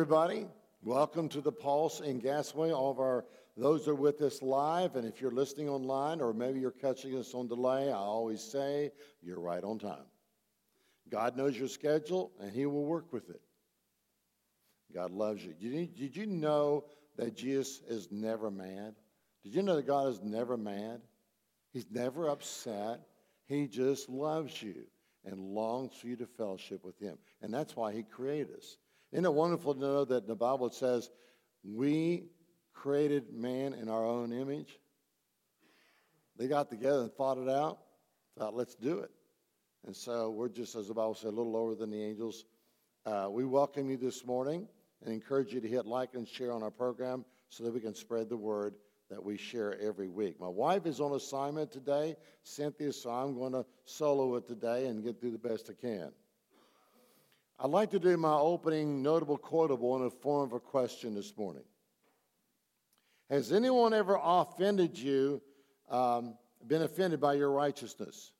Everybody, welcome to the Pulse in Gassaway. All of our those are with us live, and if you're listening online or maybe you're catching us on delay, I always say you're right on time. God knows your schedule, and He will work with it. God loves you. Did you, did you know that Jesus is never mad? Did you know that God is never mad? He's never upset. He just loves you and longs for you to fellowship with Him. And that's why He created us. Isn't it wonderful to know that the Bible says, we created man in our own image? They got together and thought it out, thought, let's do it. And so we're just, as the Bible says, a little lower than the angels. Uh, we welcome you this morning and encourage you to hit like and share on our program so that we can spread the word that we share every week. My wife is on assignment today, Cynthia, so I'm going to solo it today and get through the best I can. I'd like to do my opening notable quotable in the form of a question this morning. Has anyone ever offended you, um, been offended by your righteousness?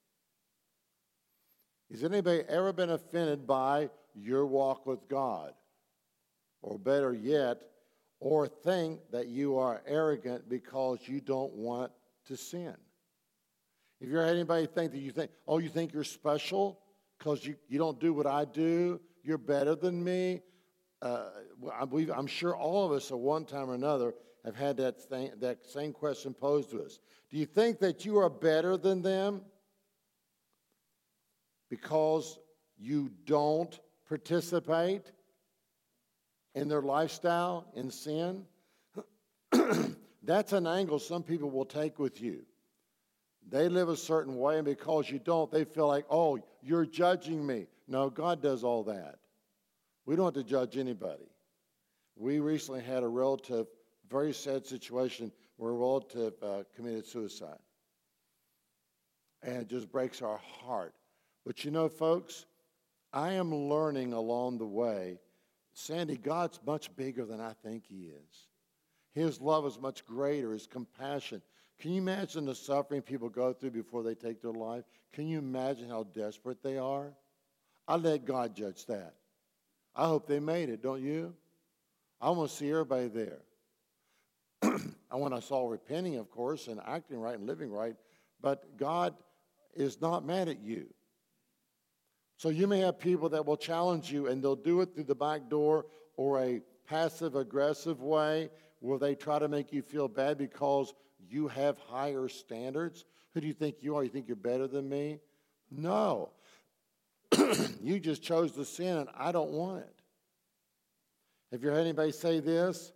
Has anybody ever been offended by your walk with God? Or better yet, or think that you are arrogant because you don't want to sin? If you're anybody think that you think, oh, you think you're special because you, you don't do what I do, you're better than me. Uh, I believe, I'm sure all of us at one time or another have had that, thing, that same question posed to us. Do you think that you are better than them because you don't participate in their lifestyle in sin? That's an angle some people will take with you. They live a certain way, and because you don't, they feel like, oh, you're judging me. No, God does all that. We don't have to judge anybody. We recently had a relative, very sad situation where a relative uh, committed suicide. And it just breaks our heart. But you know, folks, I am learning along the way, Sandy, God's much bigger than I think He is. His love is much greater, His compassion. Can you imagine the suffering people go through before they take their life? Can you imagine how desperate they are? I let God judge that. I hope they made it, don't you? I want to see everybody there. and when I saw repenting, of course, and acting right and living right, but God is not mad at you. So you may have people that will challenge you and they'll do it through the back door or a passive aggressive way where they try to make you feel bad because you have higher standards. Who do you think you are? You think you're better than me? No. you just chose to sin and I don't want it. Have you heard anybody say this?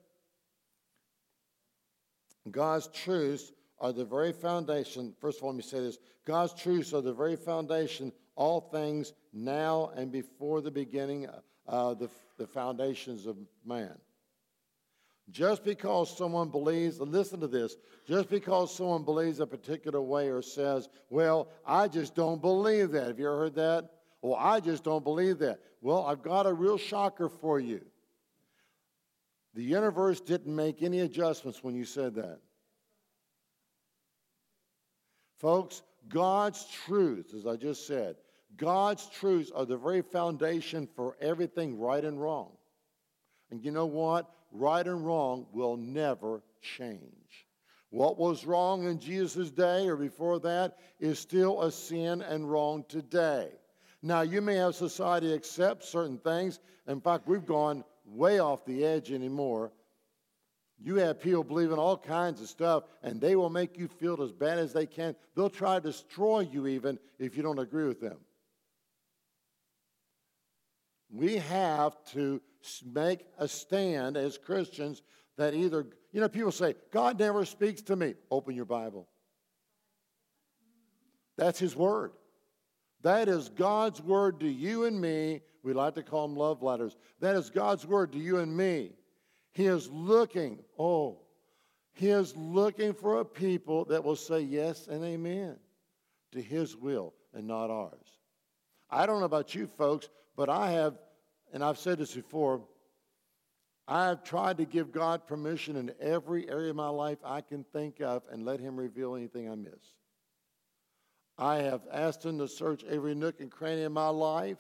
God's truths are the very foundation. First of all, let me say this God's truths are the very foundation, all things now and before the beginning, uh, the, the foundations of man. Just because someone believes, listen to this, just because someone believes a particular way or says, well, I just don't believe that. Have you ever heard that? Well, I just don't believe that. Well, I've got a real shocker for you. The universe didn't make any adjustments when you said that. Folks, God's truth, as I just said, God's truths are the very foundation for everything right and wrong. And you know what? Right and wrong will never change. What was wrong in Jesus' day or before that is still a sin and wrong today. Now, you may have society accept certain things. In fact, we've gone way off the edge anymore. You have people believing all kinds of stuff, and they will make you feel as bad as they can. They'll try to destroy you even if you don't agree with them. We have to make a stand as Christians that either, you know, people say, God never speaks to me. Open your Bible. That's His Word. That is God's word to you and me. We like to call them love letters. That is God's word to you and me. He is looking, oh, He is looking for a people that will say yes and amen to His will and not ours. I don't know about you folks, but I have, and I've said this before, I have tried to give God permission in every area of my life I can think of and let Him reveal anything I miss. I have asked him to search every nook and cranny of my life,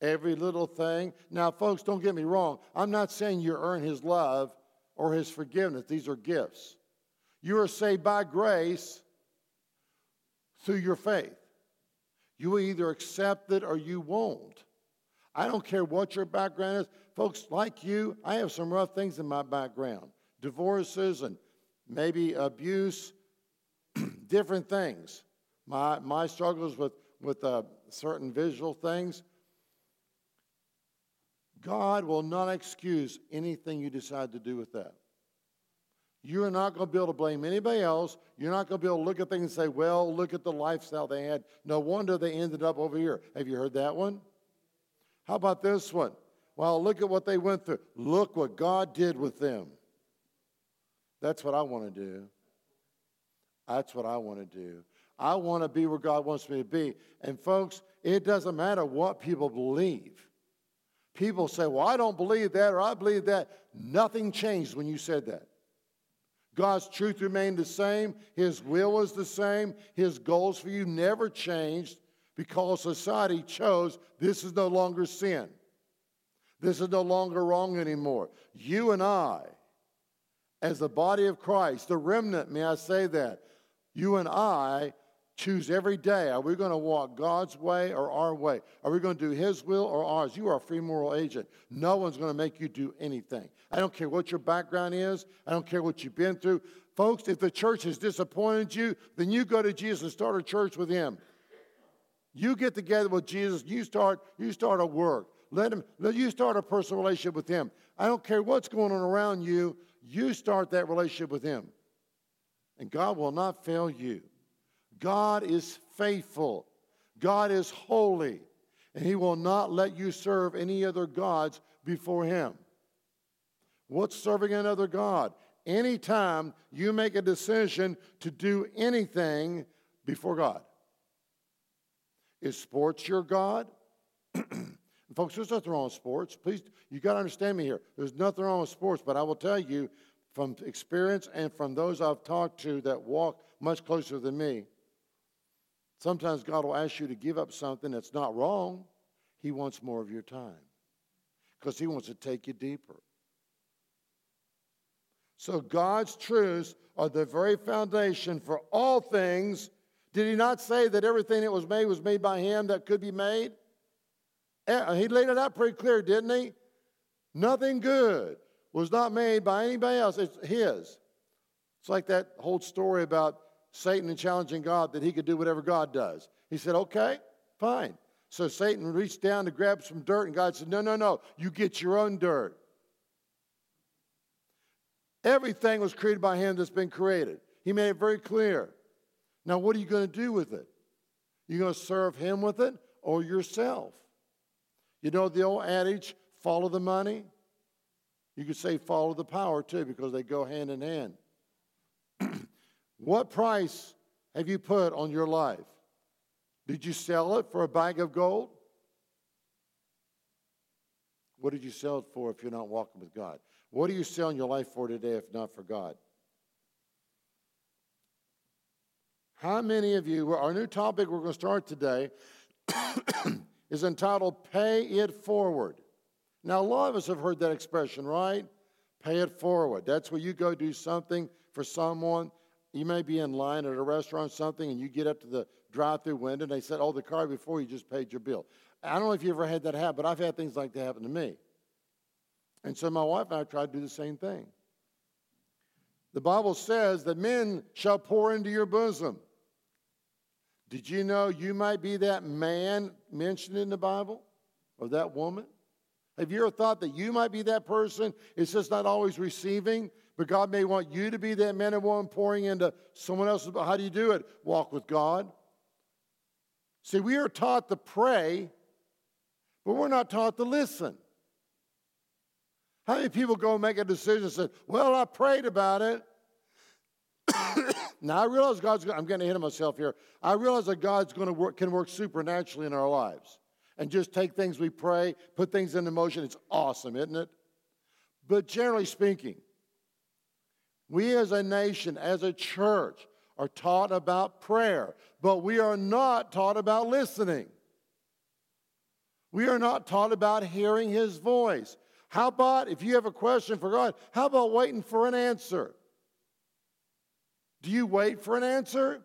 every little thing. Now, folks, don't get me wrong. I'm not saying you earn his love or his forgiveness, these are gifts. You are saved by grace through your faith. You either accept it or you won't. I don't care what your background is. Folks, like you, I have some rough things in my background divorces and maybe abuse, different things. My, my struggles with, with uh, certain visual things. God will not excuse anything you decide to do with that. You're not going to be able to blame anybody else. You're not going to be able to look at things and say, well, look at the lifestyle they had. No wonder they ended up over here. Have you heard that one? How about this one? Well, look at what they went through. Look what God did with them. That's what I want to do. That's what I want to do. I want to be where God wants me to be. And folks, it doesn't matter what people believe. People say, well, I don't believe that or I believe that. Nothing changed when you said that. God's truth remained the same. His will was the same. His goals for you never changed because society chose this is no longer sin. This is no longer wrong anymore. You and I, as the body of Christ, the remnant, may I say that, you and I choose every day are we going to walk God's way or our way? Are we going to do His will or ours? You are a free moral agent. No one's going to make you do anything. I don't care what your background is, I don't care what you've been through. Folks, if the church has disappointed you, then you go to Jesus and start a church with Him. You get together with Jesus, you start, you start a work. Let him let you start a personal relationship with him. I don't care what's going on around you, you start that relationship with him. And God will not fail you. God is faithful. God is holy. And he will not let you serve any other gods before him. What's serving another God? Anytime you make a decision to do anything before God. Is sports your God? folks, there's nothing wrong with sports. Please, you got to understand me here. There's nothing wrong with sports, but I will tell you from experience and from those I've talked to that walk much closer than me, sometimes God will ask you to give up something that's not wrong. He wants more of your time because He wants to take you deeper. So God's truths are the very foundation for all things did he not say that everything that was made was made by him that could be made? Eh, he laid it out pretty clear, didn't he? Nothing good was not made by anybody else. It's his. It's like that whole story about Satan and challenging God that he could do whatever God does. He said, okay, fine. So Satan reached down to grab some dirt, and God said, no, no, no, you get your own dirt. Everything was created by him that's been created. He made it very clear. Now, what are you going to do with it? You're going to serve him with it or yourself? You know the old adage, follow the money? You could say follow the power too, because they go hand in hand. What price have you put on your life? Did you sell it for a bag of gold? What did you sell it for if you're not walking with God? What are you selling your life for today if not for God? How many of you, our new topic we're going to start today is entitled Pay It Forward. Now, a lot of us have heard that expression, right? Pay it forward. That's where you go do something for someone. You may be in line at a restaurant or something, and you get up to the drive through window, and they said, Oh, the car before you just paid your bill. I don't know if you ever had that happen, but I've had things like that happen to me. And so my wife and I tried to do the same thing. The Bible says that men shall pour into your bosom. Did you know you might be that man mentioned in the Bible or that woman? Have you ever thought that you might be that person? It's just not always receiving, but God may want you to be that man and woman pouring into someone else's. else. How do you do it? Walk with God. See, we are taught to pray, but we're not taught to listen. How many people go and make a decision and say, Well, I prayed about it, now I realize God's. I'm getting ahead of myself here. I realize that God's going to work, can work supernaturally in our lives, and just take things we pray, put things into motion. It's awesome, isn't it? But generally speaking, we as a nation, as a church, are taught about prayer, but we are not taught about listening. We are not taught about hearing his voice. How about if you have a question for God, how about waiting for an answer? Do you wait for an answer?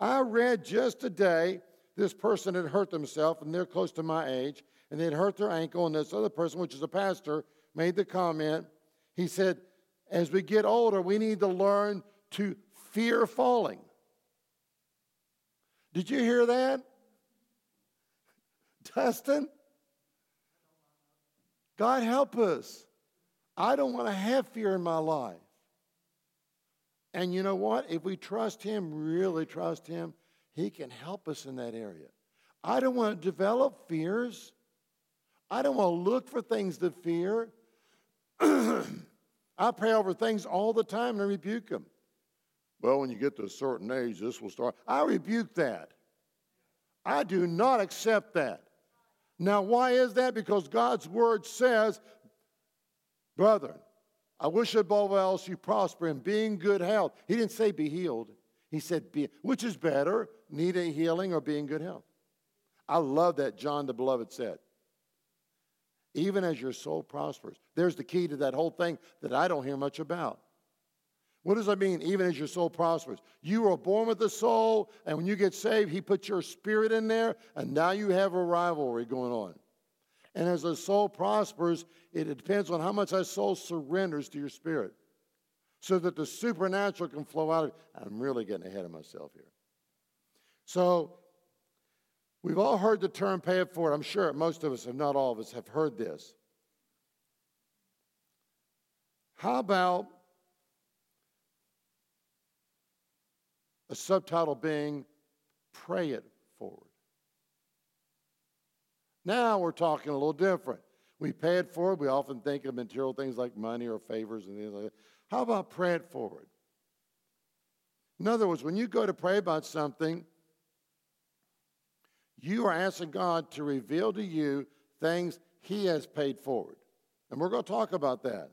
I read just today this person had hurt themselves, and they're close to my age, and they'd hurt their ankle, and this other person, which is a pastor, made the comment. He said, As we get older, we need to learn to fear falling. Did you hear that? Dustin? God help us. I don't want to have fear in my life. And you know what? If we trust Him, really trust Him, He can help us in that area. I don't want to develop fears. I don't want to look for things to fear. I pray over things all the time and I rebuke them. Well, when you get to a certain age, this will start. I rebuke that. I do not accept that. Now, why is that? Because God's word says, brethren, I wish above all else you prosper and be in good health. He didn't say be healed. He said be, which is better, need a healing or be in good health. I love that John the Beloved said. Even as your soul prospers. There's the key to that whole thing that I don't hear much about. What does that mean? Even as your soul prospers. You were born with a soul, and when you get saved, He puts your spirit in there, and now you have a rivalry going on. And as the soul prospers, it depends on how much that soul surrenders to your spirit so that the supernatural can flow out of it. I'm really getting ahead of myself here. So, we've all heard the term pay it forward. I'm sure most of us, if not all of us, have heard this. How about A subtitle being Pray It Forward. Now we're talking a little different. We pay it forward. We often think of material things like money or favors and things like that. How about pray it forward? In other words, when you go to pray about something, you are asking God to reveal to you things He has paid forward. And we're going to talk about that.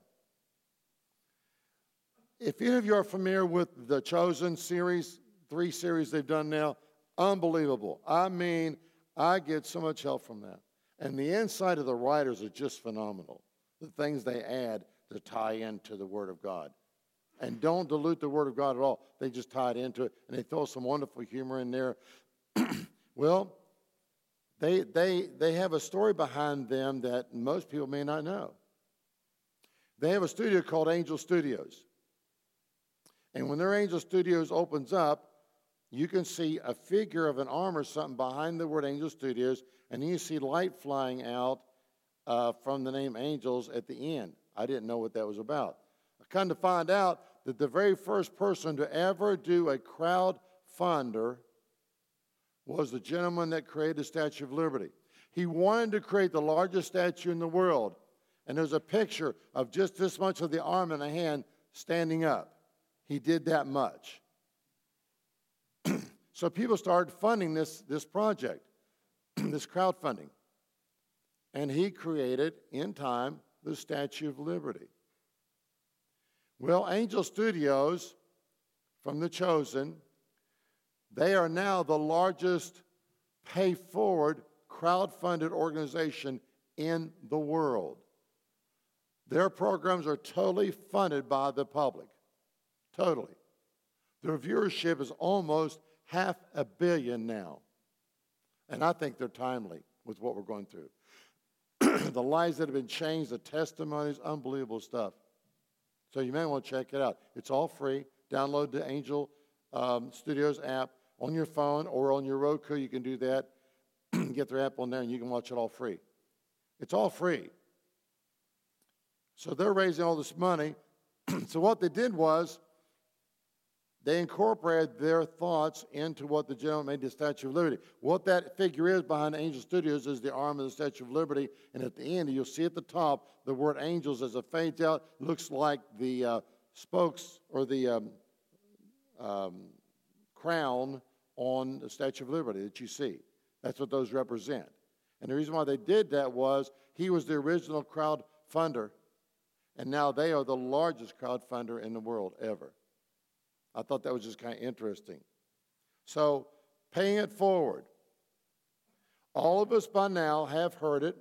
If any of you are familiar with the Chosen series, three series they've done now. Unbelievable. I mean, I get so much help from that. And the insight of the writers are just phenomenal. The things they add to tie into the Word of God. And don't dilute the Word of God at all. They just tie it into it, and they throw some wonderful humor in there. well, they, they, they have a story behind them that most people may not know. They have a studio called Angel Studios. And when their Angel Studios opens up, you can see a figure of an arm or something behind the word Angel Studios, and you see light flying out uh, from the name Angels at the end. I didn't know what that was about. I come to find out that the very first person to ever do a crowd funder was the gentleman that created the Statue of Liberty. He wanted to create the largest statue in the world, and there's a picture of just this much of the arm and the hand standing up. He did that much. So people started funding this, this project, this crowdfunding. And he created, in time, the Statue of Liberty. Well, Angel Studios, from The Chosen, they are now the largest pay forward crowd-funded organization in the world. Their programs are totally funded by the public. Totally. Their viewership is almost half a billion now. And I think they're timely with what we're going through. the lives that have been changed, the testimonies, unbelievable stuff. So you may want to check it out. It's all free. Download the Angel um, Studios app on your phone or on your Roku. You can do that. Get their app on there and you can watch it all free. It's all free. So they're raising all this money. so what they did was they incorporated their thoughts into what the gentleman made the Statue of Liberty. What that figure is behind Angel Studios is the arm of the Statue of Liberty, and at the end, you'll see at the top the word angels as it fades out. Looks like the uh, spokes or the um, um, crown on the Statue of Liberty that you see. That's what those represent. And the reason why they did that was he was the original crowd funder, and now they are the largest crowd funder in the world ever. I thought that was just kind of interesting. So, paying it forward. All of us by now have heard it.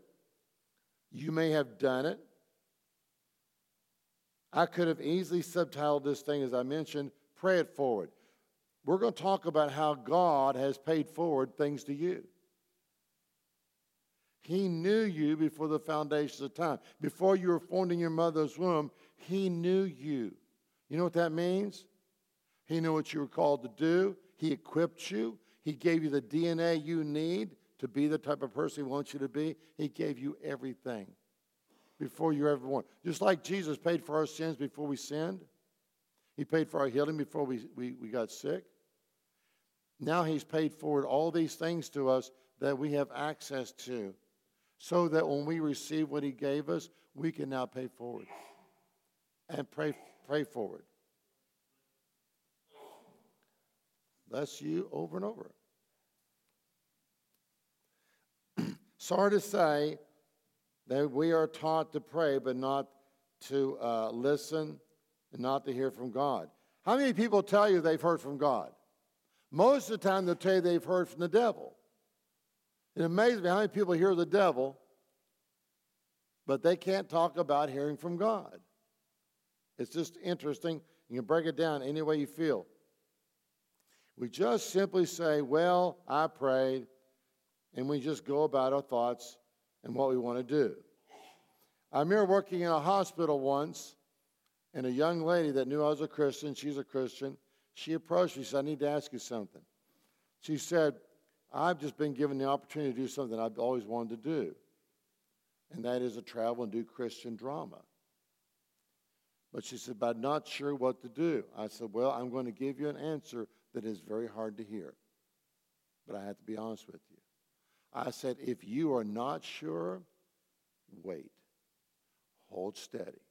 You may have done it. I could have easily subtitled this thing, as I mentioned, Pray It Forward. We're going to talk about how God has paid forward things to you. He knew you before the foundations of time. Before you were formed in your mother's womb, He knew you. You know what that means? He knew what you were called to do. He equipped you. He gave you the DNA you need to be the type of person He wants you to be. He gave you everything before you were ever born. Just like Jesus paid for our sins before we sinned, He paid for our healing before we, we, we got sick. Now He's paid forward all these things to us that we have access to so that when we receive what He gave us, we can now pay forward and pray, pray forward. That's you over and over. Sorry to say that we are taught to pray, but not to uh, listen and not to hear from God. How many people tell you they've heard from God? Most of the time, they'll tell you they've heard from the devil. It amazes me how many people hear the devil, but they can't talk about hearing from God. It's just interesting. You can break it down any way you feel. We just simply say, Well, I prayed, and we just go about our thoughts and what we want to do. I remember working in a hospital once, and a young lady that knew I was a Christian, she's a Christian, she approached me, she said, I need to ask you something. She said, I've just been given the opportunity to do something I've always wanted to do, and that is to travel and do Christian drama. But she said, but I'm not sure what to do. I said, Well, I'm going to give you an answer that is very hard to hear. But I have to be honest with you. I said, if you are not sure, wait. Hold steady.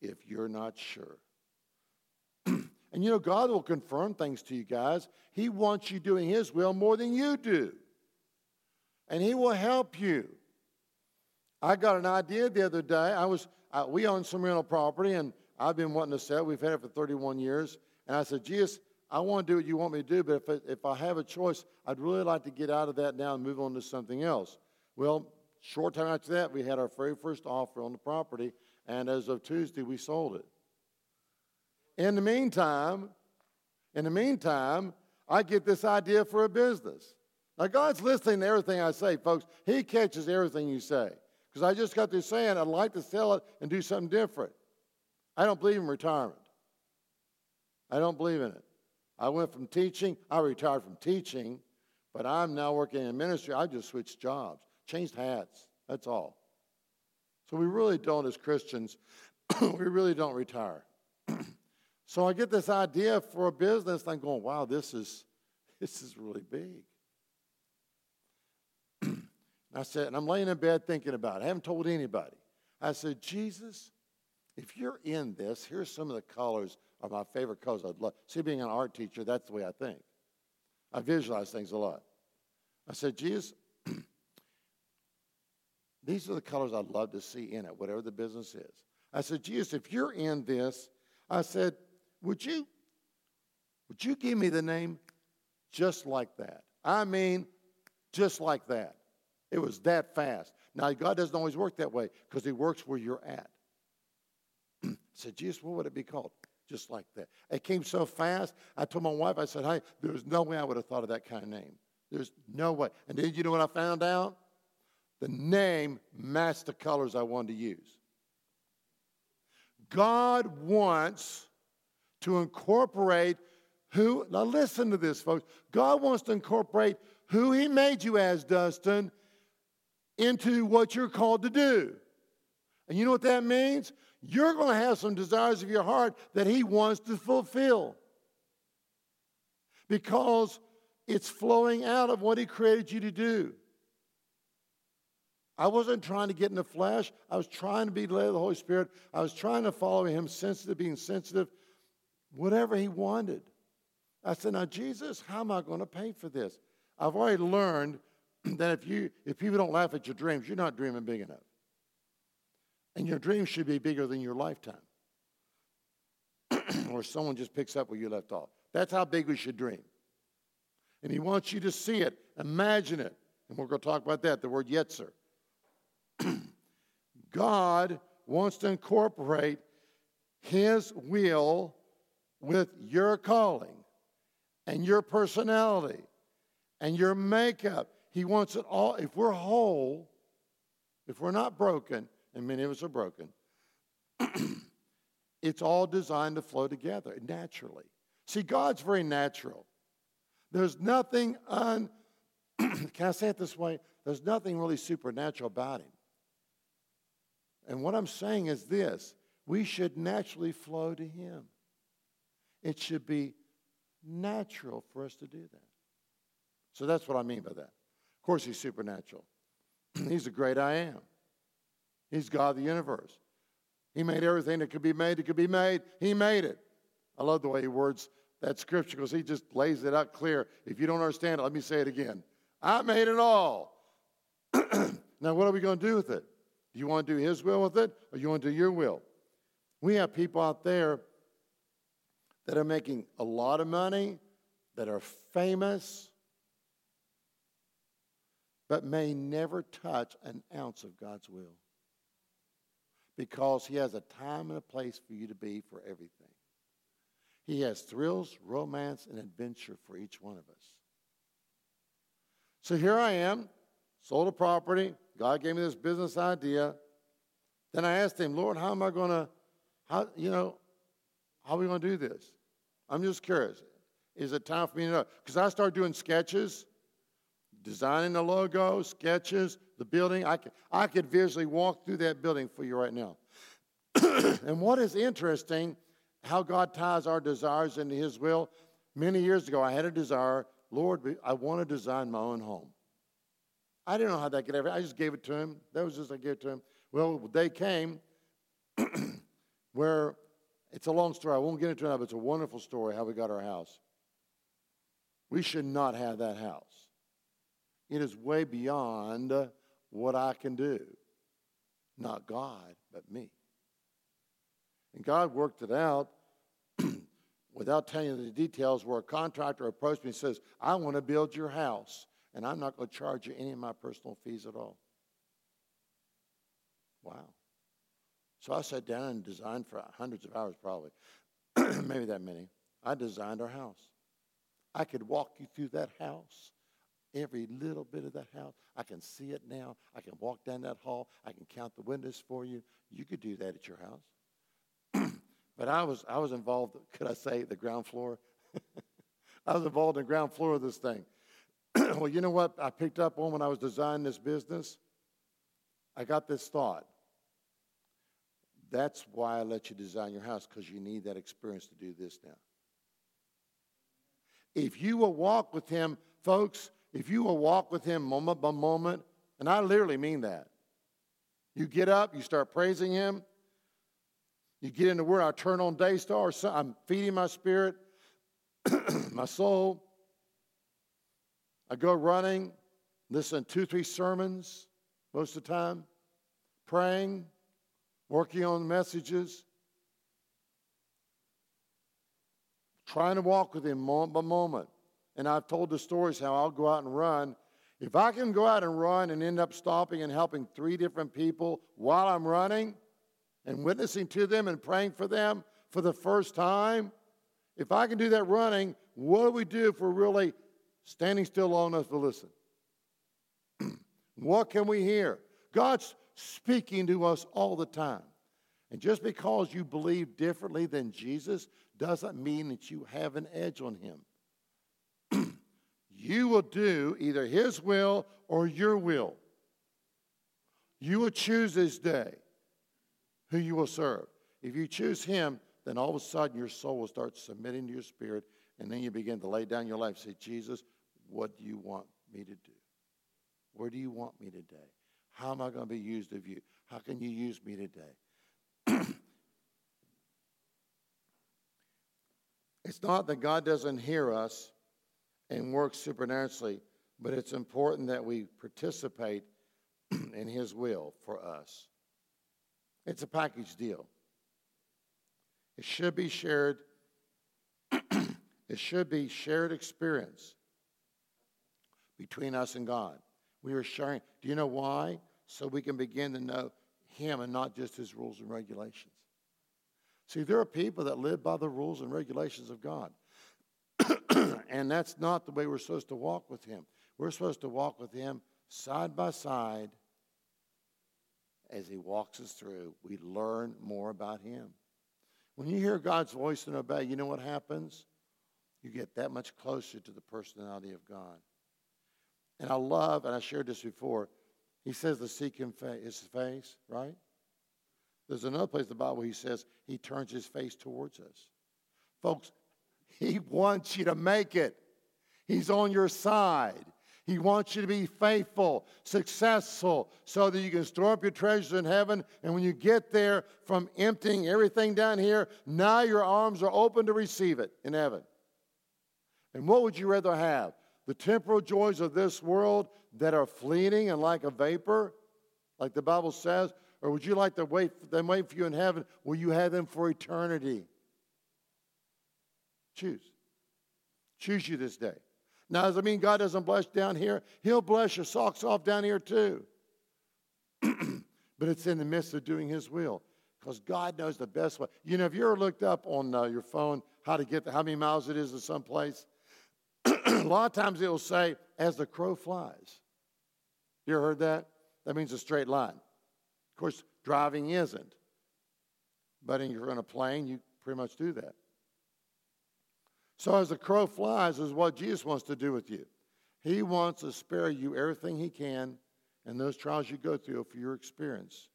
If you're not sure. And you know, God will confirm things to you guys. He wants you doing His will more than you do. And He will help you. I got an idea the other day. I was, uh, we own some rental property, and I've been wanting to sell. We've had it for 31 years. And I said, Jesus, I want to do what you want me to do, but if, it, if I have a choice, I'd really like to get out of that now and move on to something else. Well, short time after that, we had our very first offer on the property, and as of Tuesday, we sold it. In the meantime, in the meantime, I get this idea for a business. Now, God's listening to everything I say, folks. He catches everything you say. Because I just got through saying I'd like to sell it and do something different. I don't believe in retirement. I don't believe in it. I went from teaching, I retired from teaching, but I'm now working in ministry. I just switched jobs, changed hats. That's all. So we really don't, as Christians, we really don't retire. So I get this idea for a business, and I'm going, wow, this is this is really big. and I said, and I'm laying in bed thinking about it. I haven't told anybody. I said, Jesus, if you're in this, here's some of the colors of my favorite colors I'd love. See, being an art teacher, that's the way I think. I visualize things a lot. I said, Jesus, these are the colors I'd love to see in it, whatever the business is. I said, Jesus, if you're in this, I said, would you, would you give me the name just like that? I mean, just like that. It was that fast. Now, God doesn't always work that way because He works where you're at. I said, Jesus, what would it be called? just like that. It came so fast. I told my wife, I said, hey, there's no way I would have thought of that kind of name. There's no way. And did you know what I found out? The name matched the colors I wanted to use. God wants to incorporate who, now listen to this, folks. God wants to incorporate who He made you as, Dustin, into what you're called to do. And you know what that means? you're going to have some desires of your heart that He wants to fulfill because it's flowing out of what He created you to do. I wasn't trying to get in the flesh. I was trying to be led of the Holy Spirit. I was trying to follow Him, sensitive, being sensitive, whatever He wanted. I said, Now, Jesus, how am I going to pay for this? I've already learned that if, you, if people don't laugh at your dreams, you're not dreaming big enough. And your dreams should be bigger than your lifetime. or someone just picks up where you left off. That's how big we should dream. And he wants you to see it, imagine it, And we're going to talk about that, the word Yetzer. God wants to incorporate His will with your calling and your personality and your makeup. He wants it all. If we're whole, if we're not broken, and many of us are broken, it's all designed to flow together naturally. See, God's very natural. There's nothing un can I say it this way? There's nothing really supernatural about him. And what I'm saying is this we should naturally flow to him. It should be natural for us to do that. So that's what I mean by that. Of course, he's supernatural. he's the great I am. He's God of the universe. He made everything that could be made that could be made. He made it. I love the way he words that scripture because he just lays it out clear. If you don't understand it, let me say it again. I made it all. now, what are we going to do with it? Do you want to do his will with it or you want to do your will? We have people out there that are making a lot of money, that are famous, but may never touch an ounce of God's will because He has a time and a place for you to be for everything. He has thrills, romance, and adventure for each one of us. So here I am, sold a property. God gave me this business idea. Then I asked Him, Lord, how am I going to, how, you know, how are we going to do this? I'm just curious. Is it time for me to know? Because I started doing sketches, designing the logo, sketches, the building. I could, I could visually walk through that building for you right now. and what is interesting, how God ties our desires into His will. Many years ago, I had a desire, Lord, I want to design my own home. I didn't know how that could ever. I just gave it to him. That was just I gave it to him. Well, they came where it's a long story. I won't get into it now, but it's a wonderful story how we got our house. We should not have that house. It is way beyond what I can do. Not God, but me. And God worked it out without telling you the details where a contractor approached me and says, I want to build your house, and I'm not going to charge you any of my personal fees at all. Wow. So I sat down and designed for hundreds of hours, probably, maybe that many. I designed our house. I could walk you through that house, every little bit of that house. I can see it now. I can walk down that hall. I can count the windows for you. You could do that at your house. but I was, I was involved, could I say, the ground floor? I was involved in the ground floor of this thing. well, you know what I picked up on when I was designing this business? I got this thought. That's why I let you design your house, because you need that experience to do this now. If you will walk with Him, folks, if you will walk with Him moment by moment, and I literally mean that. You get up, you start praising Him, you get into where I turn on Daystar, I'm feeding my spirit, my soul. I go running, listen two, three sermons most of the time, praying, working on messages, trying to walk with Him moment by moment. And I've told the stories how I'll go out and run. If I can go out and run and end up stopping and helping three different people while I'm running and witnessing to them and praying for them for the first time, if I can do that running, what do we do if we're really standing still long enough to listen? what can we hear? God's speaking to us all the time. And just because you believe differently than Jesus doesn't mean that you have an edge on him. you will do either his will or your will. You will choose this day who you will serve. If you choose him, then all of a sudden your soul will start submitting to your spirit, and then you begin to lay down your life. Say, Jesus, what do you want me to do? Where do you want me today? How am I going to be used of you? How can you use me today? it's not that God doesn't hear us and work supernaturally, but it's important that we participate in His will for us. It's a package deal. It should be shared. it should be shared experience between us and God. We are sharing. Do you know why? So we can begin to know Him and not just His rules and regulations. See, there are people that live by the rules and regulations of God. and that's not the way we're supposed to walk with Him. We're supposed to walk with Him side by side as He walks us through. We learn more about Him. When you hear God's voice and obey, you know what happens? You get that much closer to the personality of God. And I love, and I shared this before, he says to seek him fa- his face, right? There's another place in the Bible he says he turns his face towards us. Folks, he wants you to make it. He's on your side. He wants you to be faithful, successful, so that you can store up your treasures in heaven. And when you get there from emptying everything down here, now your arms are open to receive it in heaven. And what would you rather have? The temporal joys of this world that are fleeting and like a vapor, like the Bible says? Or would you like to wait them wait for you in heaven? Will you have them for eternity? Choose. Choose you this day. Now, does it mean God doesn't bless down here? He'll bless your socks off down here too. but it's in the midst of doing His will because God knows the best way. You know, if you ever looked up on uh, your phone how to get the, how many miles it is to some place, a lot of times it'll say, as the crow flies. You ever heard that? That means a straight line. Of course, driving isn't. But if you're in a plane, you pretty much do that. So, as the crow flies, is what Jesus wants to do with you. He wants to spare you everything He can and those trials you go through for your experience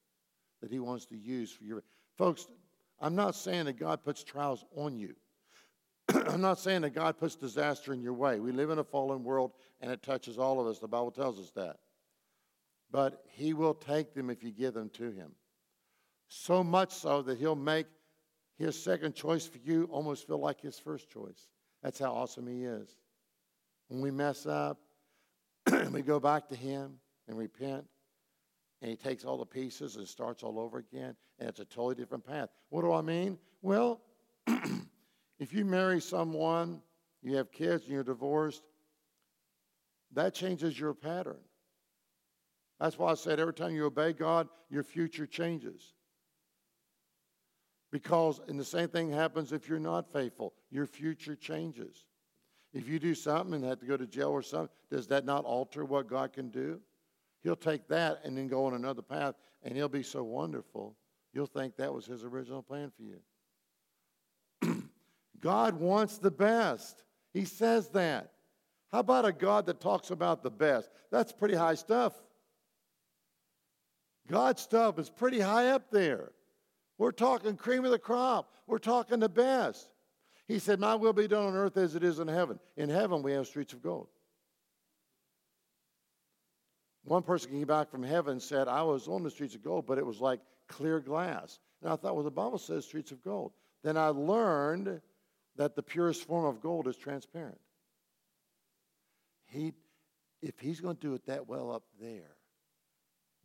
that He wants to use for your. Folks, I'm not saying that God puts trials on you. I'm not saying that God puts disaster in your way. We live in a fallen world and it touches all of us. The Bible tells us that. But He will take them if you give them to Him. So much so that He'll make His second choice for you almost feel like His first choice. That's how awesome He is. When we mess up, we go back to Him and repent, and He takes all the pieces and starts all over again, and it's a totally different path. What do I mean? Well, if you marry someone, you have kids, and you're divorced, that changes your pattern. That's why I said every time you obey God, your future changes. Because, and the same thing happens if you're not faithful, your future changes. If you do something and have to go to jail or something, does that not alter what God can do? He'll take that and then go on another path, and he'll be so wonderful, you'll think that was his original plan for you. God wants the best. He says that. How about a God that talks about the best? That's pretty high stuff. God's stuff is pretty high up there. We're talking cream of the crop. We're talking the best. He said, My will be done on earth as it is in heaven. In heaven, we have streets of gold. One person came back from heaven said, I was on the streets of gold, but it was like clear glass. And I thought, well, the Bible says streets of gold. Then I learned that the purest form of gold is transparent. He, if he's going to do it that well up there,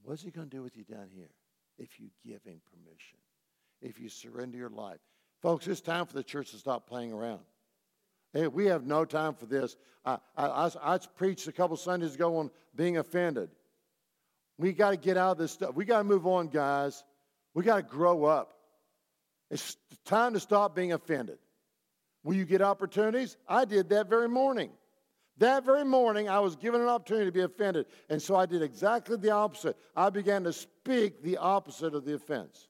what's he going to do with you down here if you give him permission? if you surrender your life. Folks, it's time for the church to stop playing around. Hey, we have no time for this. I, I, I preached a couple Sundays ago on being offended. We got to get out of this stuff. We got to move on, guys. We got to grow up. It's time to stop being offended. Will you get opportunities? I did that very morning. That very morning, I was given an opportunity to be offended. And so I did exactly the opposite. I began to speak the opposite of the offense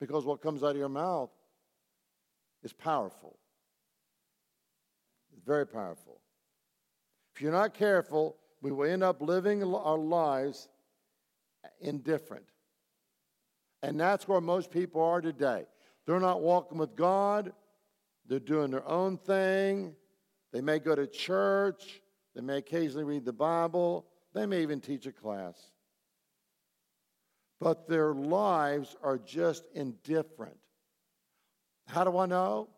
because what comes out of your mouth is powerful. It's very powerful. If you're not careful, we will end up living our lives indifferent. And that's where most people are today. They're not walking with God, they're doing their own thing. They may go to church, they may occasionally read the Bible, they may even teach a class but their lives are just indifferent. How do I know?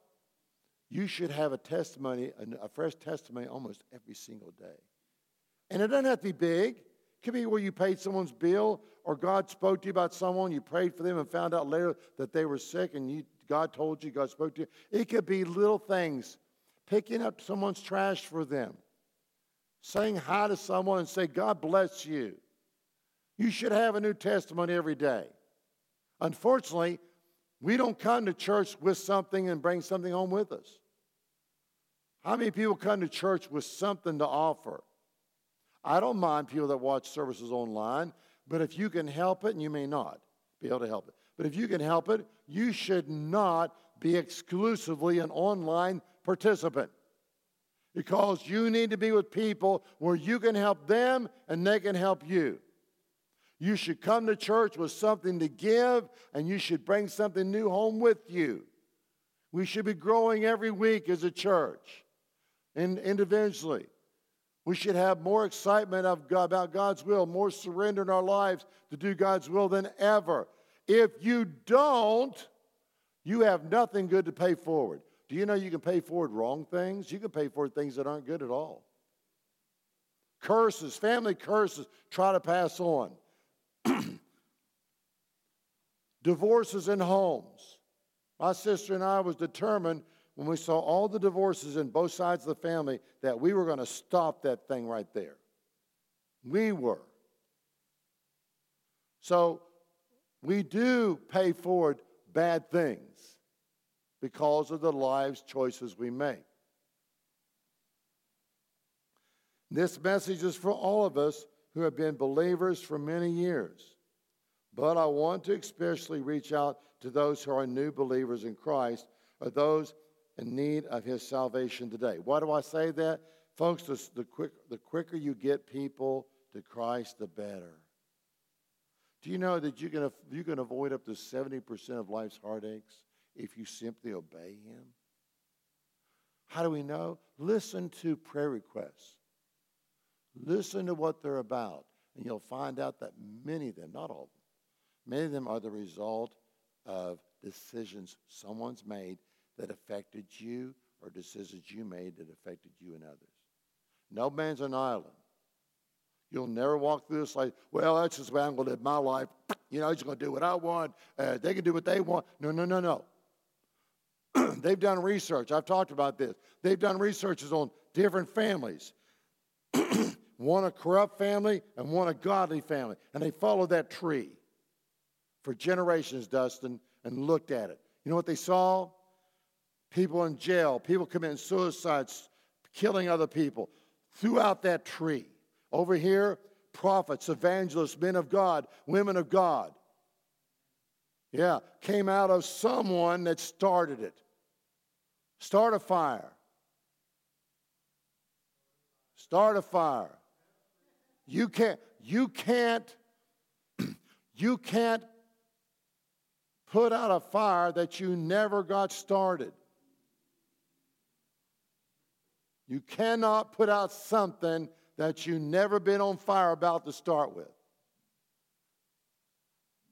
You should have a testimony, a fresh testimony almost every single day. And it doesn't have to be big. It could be where you paid someone's bill or God spoke to you about someone, you prayed for them and found out later that they were sick and you, God told you, God spoke to you. It could be little things, picking up someone's trash for them, saying hi to someone and say, God bless you. You should have a new testimony every day. Unfortunately, we don't come to church with something and bring something home with us. How many people come to church with something to offer? I don't mind people that watch services online, but if you can help it, and you may not be able to help it, but if you can help it, you should not be exclusively an online participant because you need to be with people where you can help them and they can help you. You should come to church with something to give, and you should bring something new home with you. We should be growing every week as a church and individually. We should have more excitement of God, about God's will, more surrender in our lives to do God's will than ever. If you don't, you have nothing good to pay forward. Do you know you can pay forward wrong things? You can pay forward things that aren't good at all. Curses, family curses, try to pass on. Divorces in homes. My sister and I was determined when we saw all the divorces in both sides of the family that we were going to stop that thing right there. We were. So we do pay forward bad things because of the lives choices we make. This message is for all of us who have been believers for many years. But I want to especially reach out to those who are new believers in Christ or those in need of his salvation today. Why do I say that? Folks, the, quick, the quicker you get people to Christ, the better. Do you know that you can, you can avoid up to 70% of life's heartaches? if you simply obey Him? How do we know? Listen to prayer requests. Listen to what they're about, and you'll find out that many of them, not all of them, many of them are the result of decisions someone's made that affected you or decisions you made that affected you and others. No man's an island. You'll never walk through this like, well, that's just the way I'm going to live my life. You know, I'm just going to do what I want. Uh, they can do what they want. No, no, no, no. They've done research. I've talked about this. They've done researches on different families. one a corrupt family and one a godly family. And they followed that tree for generations, Dustin, and looked at it. You know what they saw? People in jail, people committing suicides, killing other people throughout that tree. Over here, prophets, evangelists, men of God, women of God. Yeah, came out of someone that started it. Start a fire. Start a fire. You can't, you can't, you can't put out a fire that you never got started. You cannot put out something that you never been on fire about to start with.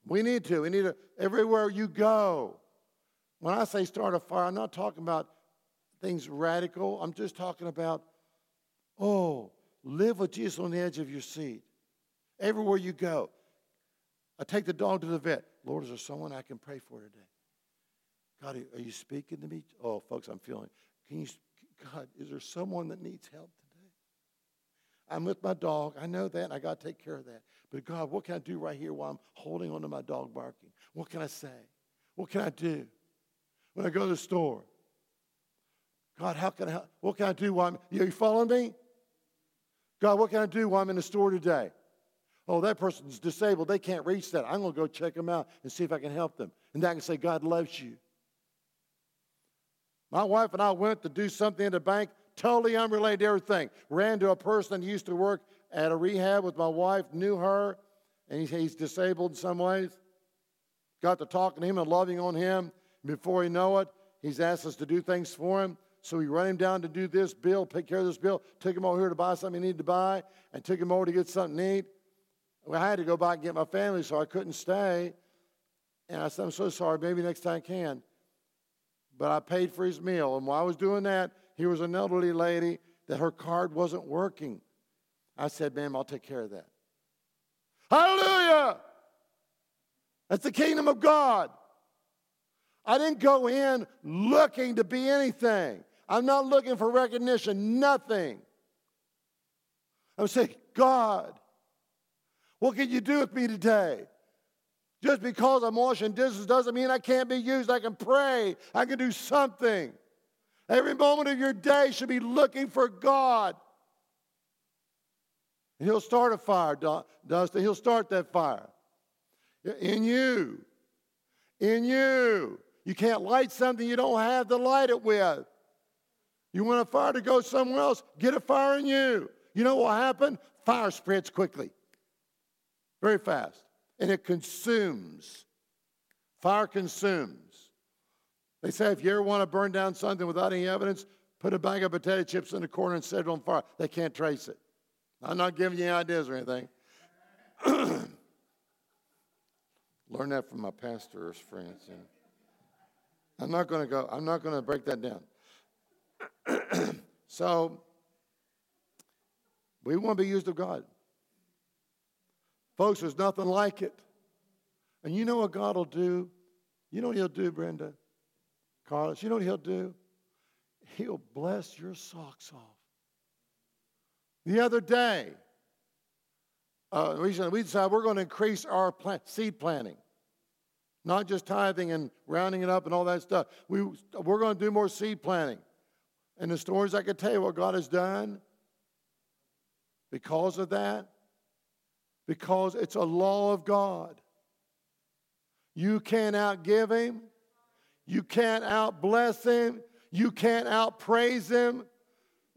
We need to. We need to, everywhere you go. When I say start a fire, I'm not talking about things radical. I'm just talking about, oh, live with Jesus on the edge of your seat. Everywhere you go. I take the dog to the vet. Lord, is there someone I can pray for today? God, are you speaking to me? Oh, folks, I'm feeling. Can you, God, is there someone that needs help today? I'm with my dog. I know that. I got to take care of that. But God, what can I do right here while I'm holding onto my dog barking? What can I say? What can I do? When I go to the store, God, how can I, what can I do while I'm, you following me? God, what can I do while I'm in the store today? Oh, that person's disabled. They can't reach that. I'm going to go check them out and see if I can help them. And then I can say, God loves you. My wife and I went to do something in the bank, totally unrelated to everything. Ran to a person who used to work at a rehab with my wife, knew her, and he's disabled in some ways. Got to talking to him and loving on him. Before you know it, he's asked us to do things for him. So we run him down to do this bill, take care of this bill, took him over here to buy something he needed to buy, and took him over to get something to eat. Well, I had to go back and get my family, so I couldn't stay. And I said, I'm so sorry, maybe next time I can. But I paid for his meal. And while I was doing that, here was an elderly lady that her card wasn't working. I said, ma'am, I'll take care of that. Hallelujah! That's the kingdom of God. I didn't go in looking to be anything. I'm not looking for recognition, nothing. I'm saying, God, what can you do with me today? Just because I'm washing dishes doesn't mean I can't be used. I can pray, I can do something. Every moment of your day should be looking for God. And he'll start a fire, Dustin. He'll start that fire. In you. In you. You can't light something you don't have to light it with. You want a fire to go somewhere else? Get a fire in you. You know what happened? Fire spreads quickly, very fast, and it consumes. Fire consumes. They say if you ever want to burn down something without any evidence, put a bag of potato chips in the corner and set it on fire. They can't trace it. I'm not giving you any ideas or anything. Learn that from my pastor's friends. I'm not going to go, I'm not going to break that down. so, we want to be used of God. Folks, there's nothing like it. And you know what God will do? You know what He'll do, Brenda? Carlos, you know what He'll do? He'll bless your socks off. The other day, uh, we decided we're going to increase our plant, seed planting, not just tithing and rounding it up and all that stuff. We, we're going to do more seed planting. And the stories I could tell you what God has done because of that, because it's a law of God. You can't outgive Him, you can't out bless Him, you can't out praise Him.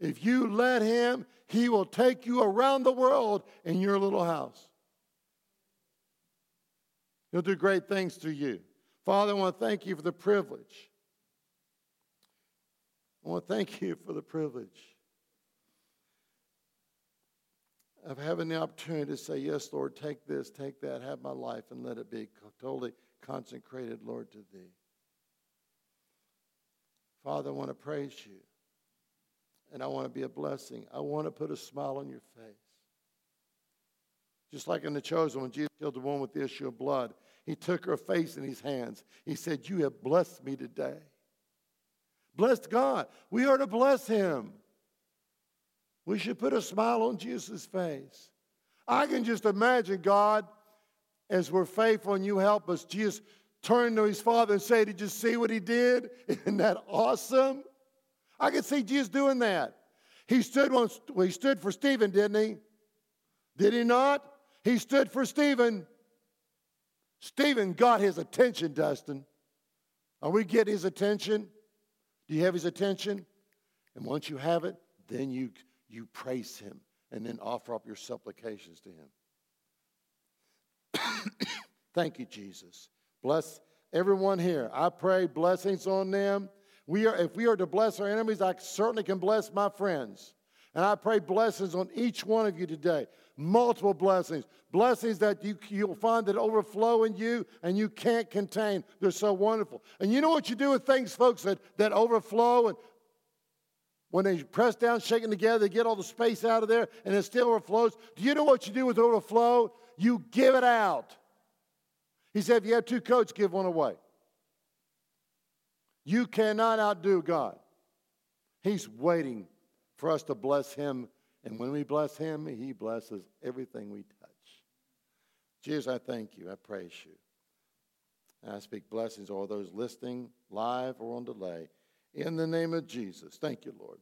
If you let Him, he will take you around the world in your little house. He'll do great things to you. Father, I want to thank you for the privilege. I want to thank you for the privilege of having the opportunity to say, Yes, Lord, take this, take that, have my life, and let it be totally consecrated, Lord, to Thee. Father, I want to praise you and I want to be a blessing. I want to put a smile on your face. Just like in the chosen, when Jesus healed the woman with the issue of blood, he took her face in his hands. He said, You have blessed me today. Blessed God. We are to bless him. We should put a smile on Jesus' face. I can just imagine God, as we're faithful and you help us, Jesus turn to his father and say, Did you see what he did? Isn't that awesome? I can see Jesus doing that. He stood, well, he stood for Stephen, didn't he? Did he not? He stood for Stephen. Stephen got his attention, Dustin. Are we getting his attention? Do you have his attention? And once you have it, then you, you praise him and then offer up your supplications to him. Thank you, Jesus. Bless everyone here. I pray blessings on them. We are, if we are to bless our enemies, I certainly can bless my friends. And I pray blessings on each one of you today. Multiple blessings. Blessings that you, you'll find that overflow in you and you can't contain. They're so wonderful. And you know what you do with things, folks, that, that overflow and when they press down, shaking together, they get all the space out of there and it still overflows. Do you know what you do with overflow? You give it out. He said, if you have two coats, give one away. You cannot outdo God. He's waiting for us to bless Him. And when we bless Him, He blesses everything we touch. Jesus, I thank you. I praise you. And I speak blessings over those listening live or on delay. In the name of Jesus. Thank you, Lord.